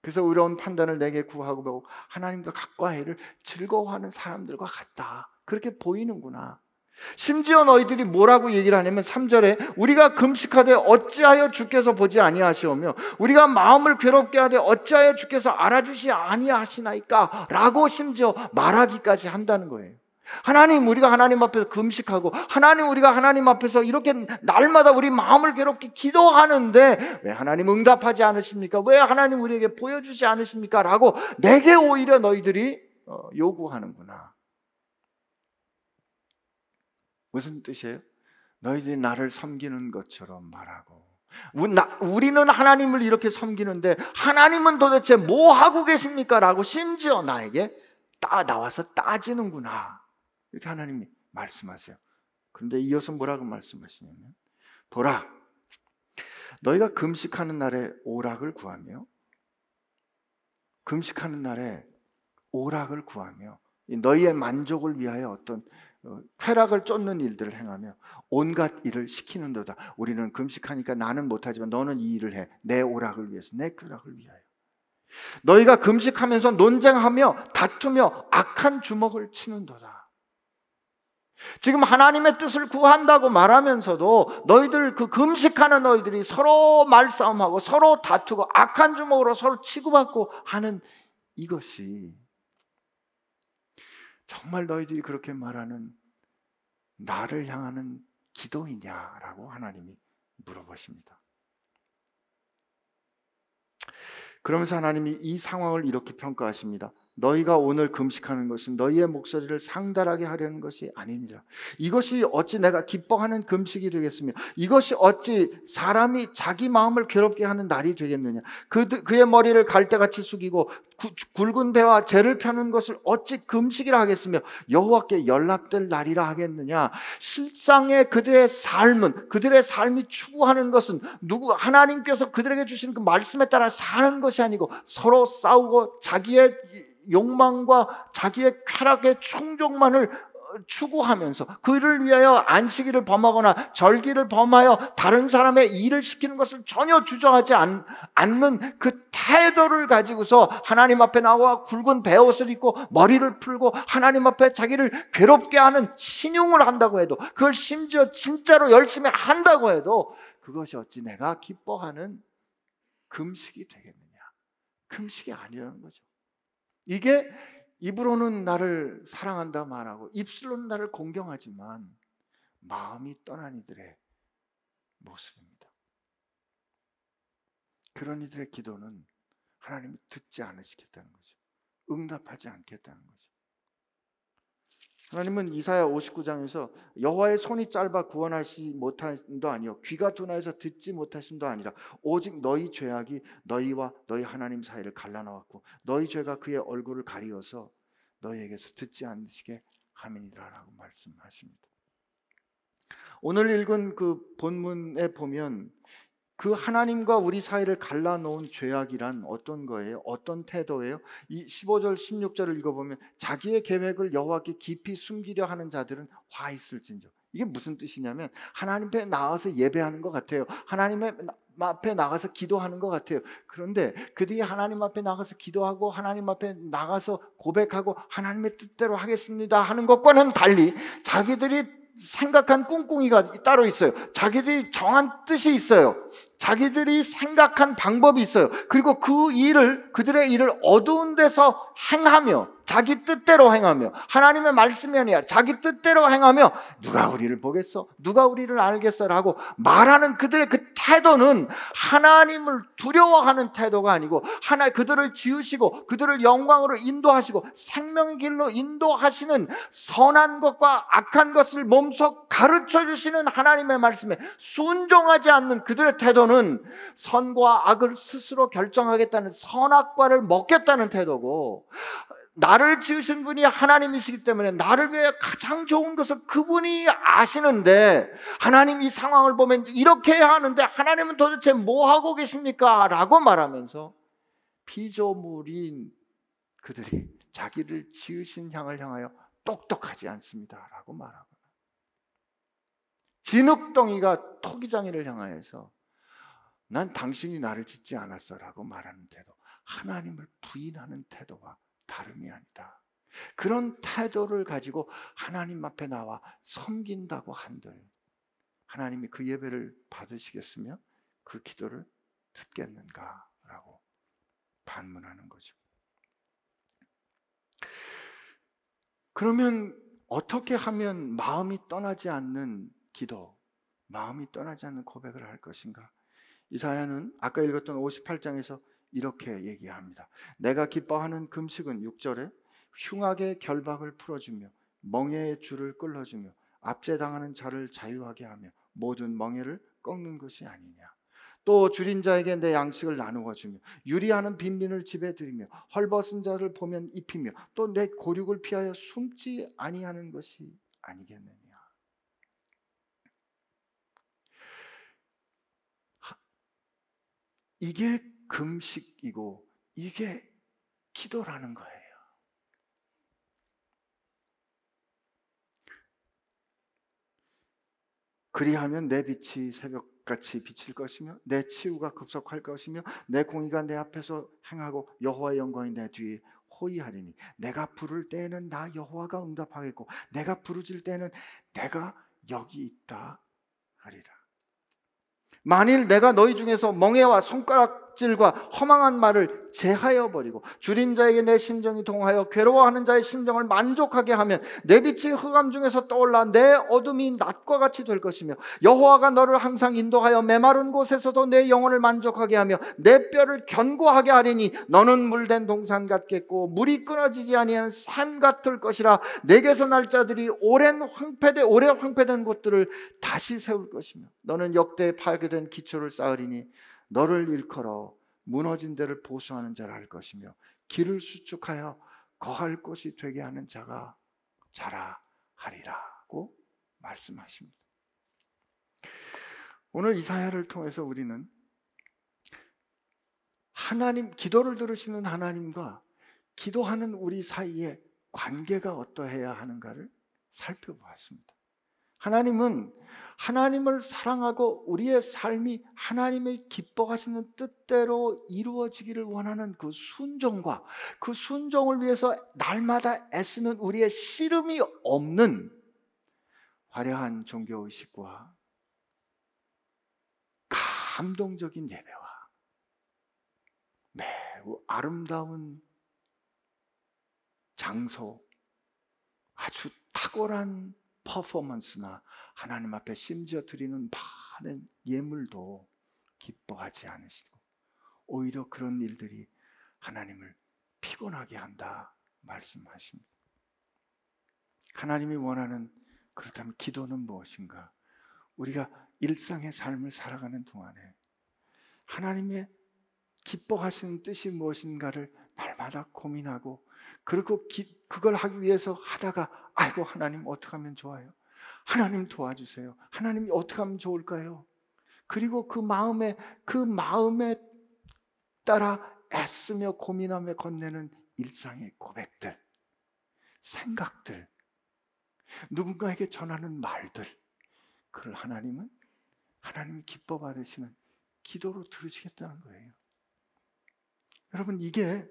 그래서 의로운 판단을 내게 구하고 하나님과 가까이를 즐거워하는 사람들과 같다. 그렇게 보이는구나. 심지어 너희들이 뭐라고 얘기를 하냐면 3절에 우리가 금식하되 어찌하여 주께서 보지 아니하시오며 우리가 마음을 괴롭게 하되 어찌하여 주께서 알아주시 아니하시나이까 라고 심지어 말하기까지 한다는 거예요. 하나님 우리가 하나님 앞에서 금식하고 하나님 우리가 하나님 앞에서 이렇게 날마다 우리 마음을 괴롭게 기도하는데 왜 하나님 응답하지 않으십니까? 왜 하나님 우리에게 보여주지 않으십니까? 라고 내게 오히려 너희들이 어, 요구하는구나. 무슨 뜻이에요? 너희들이 나를 섬기는 것처럼 말하고 우리는 하나님을 이렇게 섬기는데 하나님은 도대체 뭐 하고 계십니까? 라고 심지어 나에게 따 나와서 따지는구나. 이렇게 하나님이 말씀하세요. 근데 이어서 뭐라고 말씀하시냐면 보라 너희가 금식하는 날에 오락을 구하며 금식하는 날에 오락을 구하며 너희의 만족을 위하여 어떤 어, 쾌락을 쫓는 일들을 행하며 온갖 일을 시키는도다. 우리는 금식하니까 나는 못하지만 너는 이 일을 해. 내 오락을 위해서, 내 쾌락을 위하여. 너희가 금식하면서 논쟁하며 다투며 악한 주먹을 치는도다. 지금 하나님의 뜻을 구한다고 말하면서도 너희들 그 금식하는 너희들이 서로 말싸움하고 서로 다투고 악한 주먹으로 서로 치고받고 하는 이것이 정말 너희들이 그렇게 말하는 나를 향하는 기도이냐라고 하나님이 물어보십니다. 그러면서 하나님이 이 상황을 이렇게 평가하십니다. 너희가 오늘 금식하는 것은 너희의 목소리를 상달하게 하려는 것이 아니니라. 이것이 어찌 내가 기뻐하는 금식이 되겠으며 이것이 어찌 사람이 자기 마음을 괴롭게 하는 날이 되겠느냐. 그, 그의 머리를 갈대같이 숙이고 구, 굵은 배와 재를 펴는 것을 어찌 금식이라 하겠으며 여호와께 연락될 날이라 하겠느냐. 실상의 그들의 삶은 그들의 삶이 추구하는 것은 누구 하나님께서 그들에게 주신 그 말씀에 따라 사는 것이 아니고 서로 싸우고 자기의 욕망과 자기의 쾌락의 충족만을 어, 추구하면서 그를 위하여 안식일을 범하거나 절기를 범하여 다른 사람의 일을 시키는 것을 전혀 주저하지 않, 않는 그 태도를 가지고서 하나님 앞에 나와 굵은 배옷을 입고 머리를 풀고 하나님 앞에 자기를 괴롭게 하는 신용을 한다고 해도 그걸 심지어 진짜로 열심히 한다고 해도 그것이 어찌 내가 기뻐하는 금식이 되겠느냐? 금식이 아니라는 거죠. 이게 입으로는 나를 사랑한다 말하고 입술로는 나를 공경하지만 마음이 떠난 이들의 모습입니다. 그런 이들의 기도는 하나님이 듣지 않으시겠다는 거죠. 응답하지 않겠다는 거죠. 하나님은 이사야 59장에서 여호와의 손이 짧아 구원하시 못하심도 아니요 귀가 둔하여서 듣지 못하심도 아니라 오직 너희 죄악이 너희와 너희 하나님 사이를 갈라놓았고 너희 죄가 그의 얼굴을 가리어서 너희에게서 듣지 않으시게 함이니라라고 말씀하십니다. 오늘 읽은 그 본문에 보면 그 하나님과 우리 사이를 갈라놓은 죄악이란 어떤 거예요? 어떤 태도예요? 이 15절 16절을 읽어보면 자기의 계획을 여호와께 깊이 숨기려 하는 자들은 화 있을진저. 이게 무슨 뜻이냐면 하나님 앞에 나와서 예배하는 것 같아요. 하나님 앞에 나가서 기도하는 것 같아요. 그런데 그들이 하나님 앞에 나가서 기도하고 하나님 앞에 나가서 고백하고 하나님의 뜻대로 하겠습니다 하는 것과는 달리 자기들이 생각한 꿍꿍이가 따로 있어요. 자기들이 정한 뜻이 있어요. 자기들이 생각한 방법이 있어요. 그리고 그 일을, 그들의 일을 어두운 데서 행하며, 자기 뜻대로 행하며, 하나님의 말씀이 아니라 자기 뜻대로 행하며, 누가 우리를 보겠어? 누가 우리를 알겠어라고 말하는 그들의 그 태도는 하나님을 두려워하는 태도가 아니고, 하나, 그들을 지으시고, 그들을 영광으로 인도하시고, 생명의 길로 인도하시는 선한 것과 악한 것을 몸소 가르쳐 주시는 하나님의 말씀에 순종하지 않는 그들의 태도는 선과 악을 스스로 결정하겠다는 선악과를 먹겠다는 태도고 나를 지으신 분이 하나님이시기 때문에 나를 위해 가장 좋은 것을 그분이 아시는데 하나님 이 상황을 보면 이렇게 해야 하는데 하나님은 도대체 뭐 하고 계십니까? 라고 말하면서 피조물인 그들이 자기를 지으신 향을 향하여 똑똑하지 않습니다. 라고 말하고 진흙덩이가 토기장이를 향하여서 난 당신이 나를 짓지 않았어 라고 말하는 태도. 하나님을 부인하는 태도와 다름이 아니다. 그런 태도를 가지고 하나님 앞에 나와 섬긴다고 한들 하나님이 그 예배를 받으시겠으며 그 기도를 듣겠는가라고 반문하는 거죠. 그러면 어떻게 하면 마음이 떠나지 않는 기도, 마음이 떠나지 않는 고백을 할 것인가? 이사야는 아까 읽었던 58장에서 이렇게 얘기합니다. 내가 기뻐하는 금식은 6절에 흉악의 결박을 풀어주며 멍해의 줄을 끌어주며 압제당하는 자를 자유하게 하며 모든 멍해를 꺾는 것이 아니냐. 또 줄인 자에게 내 양식을 나누어 주며 유리하는 빈민을 집에 들이며 헐벗은 자를 보면 입히며 또 내 고륙을 피하여 숨지 아니하는 것이 아니겠느냐. 이게 금식이고 이게 기도라는 거예요. 그리하면 내 빛이 새벽같이 비칠 것이며 내 치유가 급속할 것이며 내 공의가 내 앞에서 행하고 여호와의 영광이 내 뒤에 호위하리니 내가 부를 때에는 나 여호와가 응답하겠고 내가 부르질 때는 내가 여기 있다 하리라. 만일 내가 너희 중에서 멍에와 손가락 질과 허망한 말을 제하여 버리고 줄인 자에게 내 심정이 동하여 괴로워하는 자의 심정을 만족하게 하면 내 빛이 흑암 중에서 떠올라 내 어둠이 낮과 같이 될 것이며 여호와가 너를 항상 인도하여 메마른 곳에서도 내 영혼을 만족하게 하며 내 뼈를 견고하게 하리니 너는 물된 동산 같겠고 물이 끊어지지 아니한 샘 같을 것이라 내게서 날 자들이 오랜 황폐되 오래 황폐된 곳들을 다시 세울 것이며 너는 역대 파괴된 기초를 쌓으리니 너를 일컬어 무너진 데를 보수하는 자를 할 것이며 길을 수축하여 거할 곳이 되게 하는 자가 자라 하리라고 말씀하십니다. 오늘 이사야를 통해서 우리는 하나님 기도를 들으시는 하나님과 기도하는 우리 사이에 관계가 어떠해야 하는가를 살펴보았습니다. 하나님은 하나님을 사랑하고 우리의 삶이 하나님의 기뻐하시는 뜻대로 이루어지기를 원하는 그 순종과 그 순종을 위해서 날마다 애쓰는 우리의 씨름이 없는 화려한 종교 의식과 감동적인 예배와 매우 아름다운 장소, 아주 탁월한 퍼포먼스나 하나님 앞에 심지어 드리는 많은 예물도 기뻐하지 않으시고 오히려 그런 일들이 하나님을 피곤하게 한다 말씀하십니다. 하나님이 원하는 그렇다면 기도는 무엇인가? 우리가 일상의 삶을 살아가는 동안에 하나님의 기뻐하시는 뜻이 무엇인가를 날마다 고민하고 그리고 기, 그걸 하기 위해서 하다가 아이고 하나님 어떻게 하면 좋아요? 하나님 도와주세요. 하나님이 어떻게 하면 좋을까요? 그리고 그 마음에 그 마음에 따라 애쓰며 고민하며 건네는 일상의 고백들, 생각들, 누군가에게 전하는 말들, 그걸 하나님은 하나님 기뻐 받으시는 기도로 들으시겠다는 거예요. 여러분 이게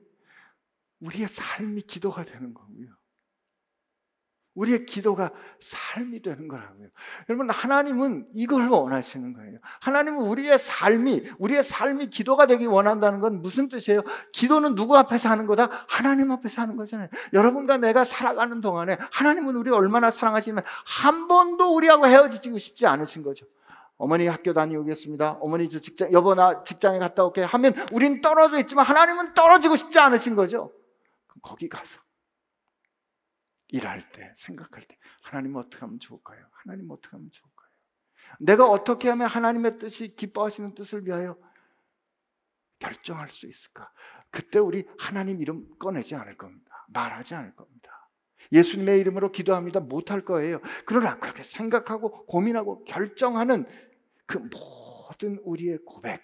우리의 삶이 기도가 되는 거고요. 우리의 기도가 삶이 되는 거라고요. 여러분, 하나님은 이걸 원하시는 거예요. 하나님은 우리의 삶이, 우리의 삶이 기도가 되기 원한다는 건 무슨 뜻이에요? 기도는 누구 앞에서 하는 거다? 하나님 앞에서 하는 거잖아요. 여러분과 내가 살아가는 동안에 하나님은 우리 얼마나 사랑하시면 한 번도 우리하고 헤어지고 싶지 않으신 거죠. 어머니 학교 다녀오겠습니다. 어머니 저 직장, 여보 나 직장에 갔다 올게 하면 우린 떨어져 있지만 하나님은 떨어지고 싶지 않으신 거죠. 그럼 거기 가서 일할 때, 생각할 때 하나님 어떻게 하면 좋을까요? 하나님 어떻게 하면 좋을까요? 내가 어떻게 하면 하나님의 뜻이 기뻐하시는 뜻을 위하여 결정할 수 있을까? 그때 우리 하나님 이름 꺼내지 않을 겁니다. 말하지 않을 겁니다. 예수님의 이름으로 기도합니다. 못할 거예요. 그러나 그렇게 생각하고 고민하고 결정하는 그 모든 우리의 고백,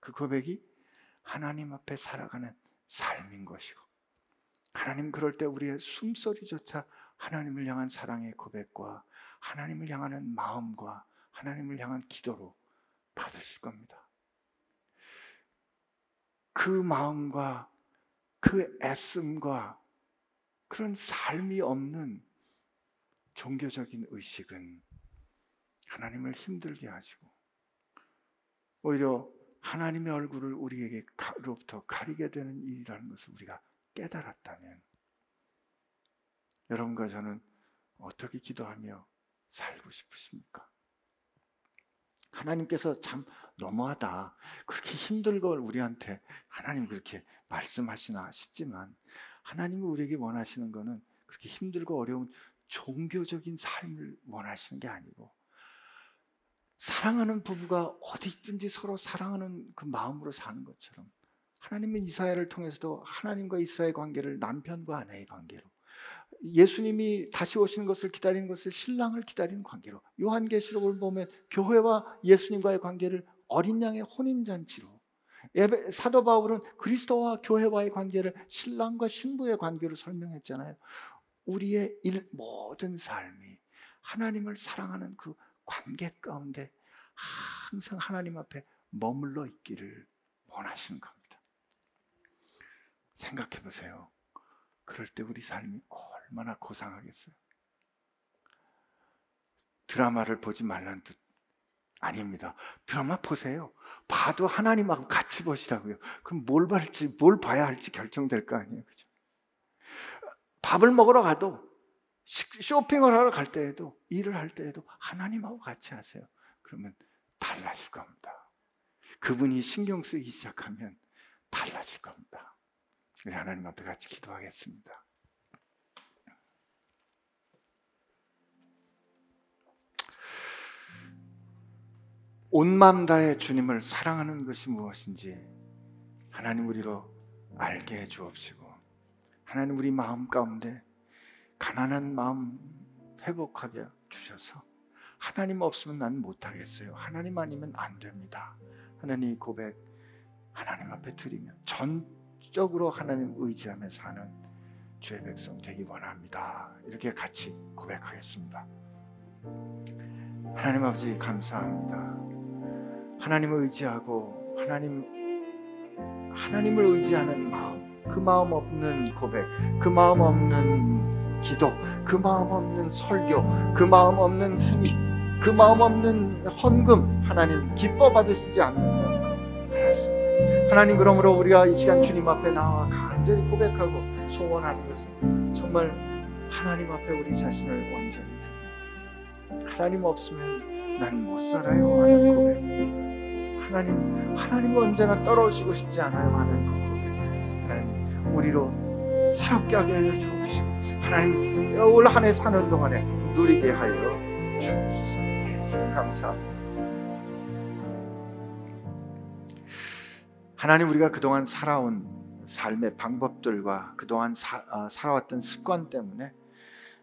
그 고백이 하나님 앞에 살아가는 삶인 것이고 하나님 그럴 때 우리의 숨소리조차 하나님을 향한 사랑의 고백과 하나님을 향하는 마음과 하나님을 향한 기도로 받으실 겁니다. 그 마음과 그 애씀과 그런 삶이 없는 종교적인 의식은 하나님을 힘들게 하시고 오히려 하나님의 얼굴을 우리에게로부터 가리게 되는 일이라는 것을 우리가 깨달았다면 여러분과 저는 어떻게 기도하며 살고 싶으십니까? 하나님께서 참 너무하다. 그렇게 힘든 걸 우리한테 하나님 그렇게 말씀하시나 싶지만 하나님이 우리에게 원하시는 것은 그렇게 힘들고 어려운 종교적인 삶을 원하시는 게 아니고 사랑하는 부부가 어디 있든지 서로 사랑하는 그 마음으로 사는 것처럼 하나님은 이사야를 통해서도 하나님과 이스라엘 관계를 남편과 아내의 관계로 예수님이 다시 오시는 것을 기다리는 것을 신랑을 기다리는 관계로 요한계시록을 보면 교회와 예수님과의 관계를 어린 양의 혼인 잔치로 사도 바울은 그리스도와 교회와의 관계를 신랑과 신부의 관계로 설명했잖아요. 우리의 일, 모든 삶이 하나님을 사랑하는 그 관계 가운데 항상 하나님 앞에 머물러 있기를 원하시는 겁니다. 생각해 보세요. 그럴 때 우리 삶이 얼마나 고상하겠어요. 드라마를 보지 말란 뜻 아닙니다. 드라마 보세요. 봐도 하나님하고 같이 보시라고요. 그럼 뭘 볼지, 뭘 봐야 할지 결정될 거 아니에요. 그죠? 밥을 먹으러 가도 시- 쇼핑을 하러 갈 때에도 일을 할 때에도 하나님하고 같이 하세요. 그러면 달라질 겁니다. 그분이 신경 쓰기 시작하면 달라질 겁니다. 우리 하나님 앞에 같이 기도하겠습니다. 온 마음 다해 주님을 사랑하는 것이 무엇인지 하나님 우리로 알게 해 주옵시고 하나님 우리 마음 가운데 가난한 마음 회복하게 주셔서 하나님 없으면 난 못하겠어요. 하나님 아니면 안 됩니다. 하나님 이 고백 하나님 앞에 드리며 전적으로 하나님 의지하며 사는 주의 백성 되기 원합니다. 이렇게 같이 고백하겠습니다. 하나님 아버지 감사합니다. 하나님을 의지하고 하나님 하나님을 의지하는 마음, 그 마음 없는 고백, 그 마음 없는 기도, 그 마음 없는 설교, 그 마음 없는 행위, 그 마음 없는 헌금 하나님 기뻐 받으시지 않는. 하나님 그러므로 우리가 이 시간 주님 앞에 나와 간절히 고백하고 소원하는 것은 정말 하나님 앞에 우리 자신을 완전히 드립니다. 하나님 없으면 난 못 살아요 하는 고백. 하나님, 하나님 언제나 떨어지고 싶지 않아요 하는 그 고백. 하나님, 우리로 새롭게 하게 해 주옵시고, 하나님, 올 한해 사는 동안에 누리게 하여 주옵소서. 감사합니다. 하나님 우리가 그동안 살아온 삶의 방법들과 그동안 사, 아, 살아왔던 습관 때문에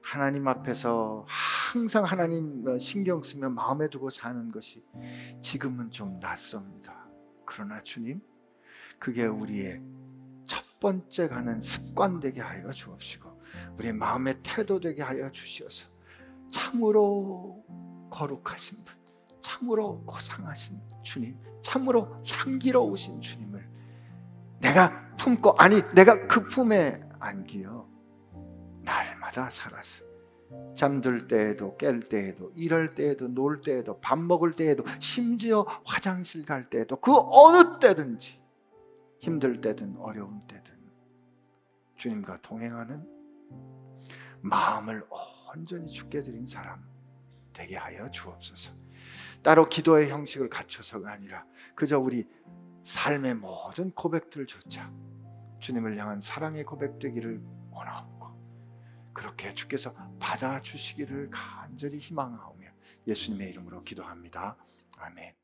하나님 앞에서 항상 하나님 어, 신경 쓰며 마음에 두고 사는 것이 지금은 좀 낯섭니다. 그러나 주님, 그게 우리의 첫 번째 가는 습관 되게 하여 주옵시고, 우리의 마음의 태도 되게 하여 주시어서 참으로 거룩하신 분, 참으로 고상하신 주님, 참으로 향기로우신 주님을 내가 품고 아니 내가 그 품에 안기어 날마다 살아서 잠들 때에도 깰 때에도 일할 때에도 놀 때에도 밥 먹을 때에도 심지어 화장실 갈 때에도 그 어느 때든지 힘들 때든 어려운 때든 주님과 동행하는 마음을 온전히 죽게 드린 사람 되게 하여 주옵소서. 따로 기도의 형식을 갖춰서가 아니라 그저 우리 삶의 모든 고백들조차 주님을 향한 사랑의 고백되기를 원하옵고 그렇게 주께서 받아 주시기를 간절히 희망하오며 예수님의 이름으로 기도합니다. 아멘.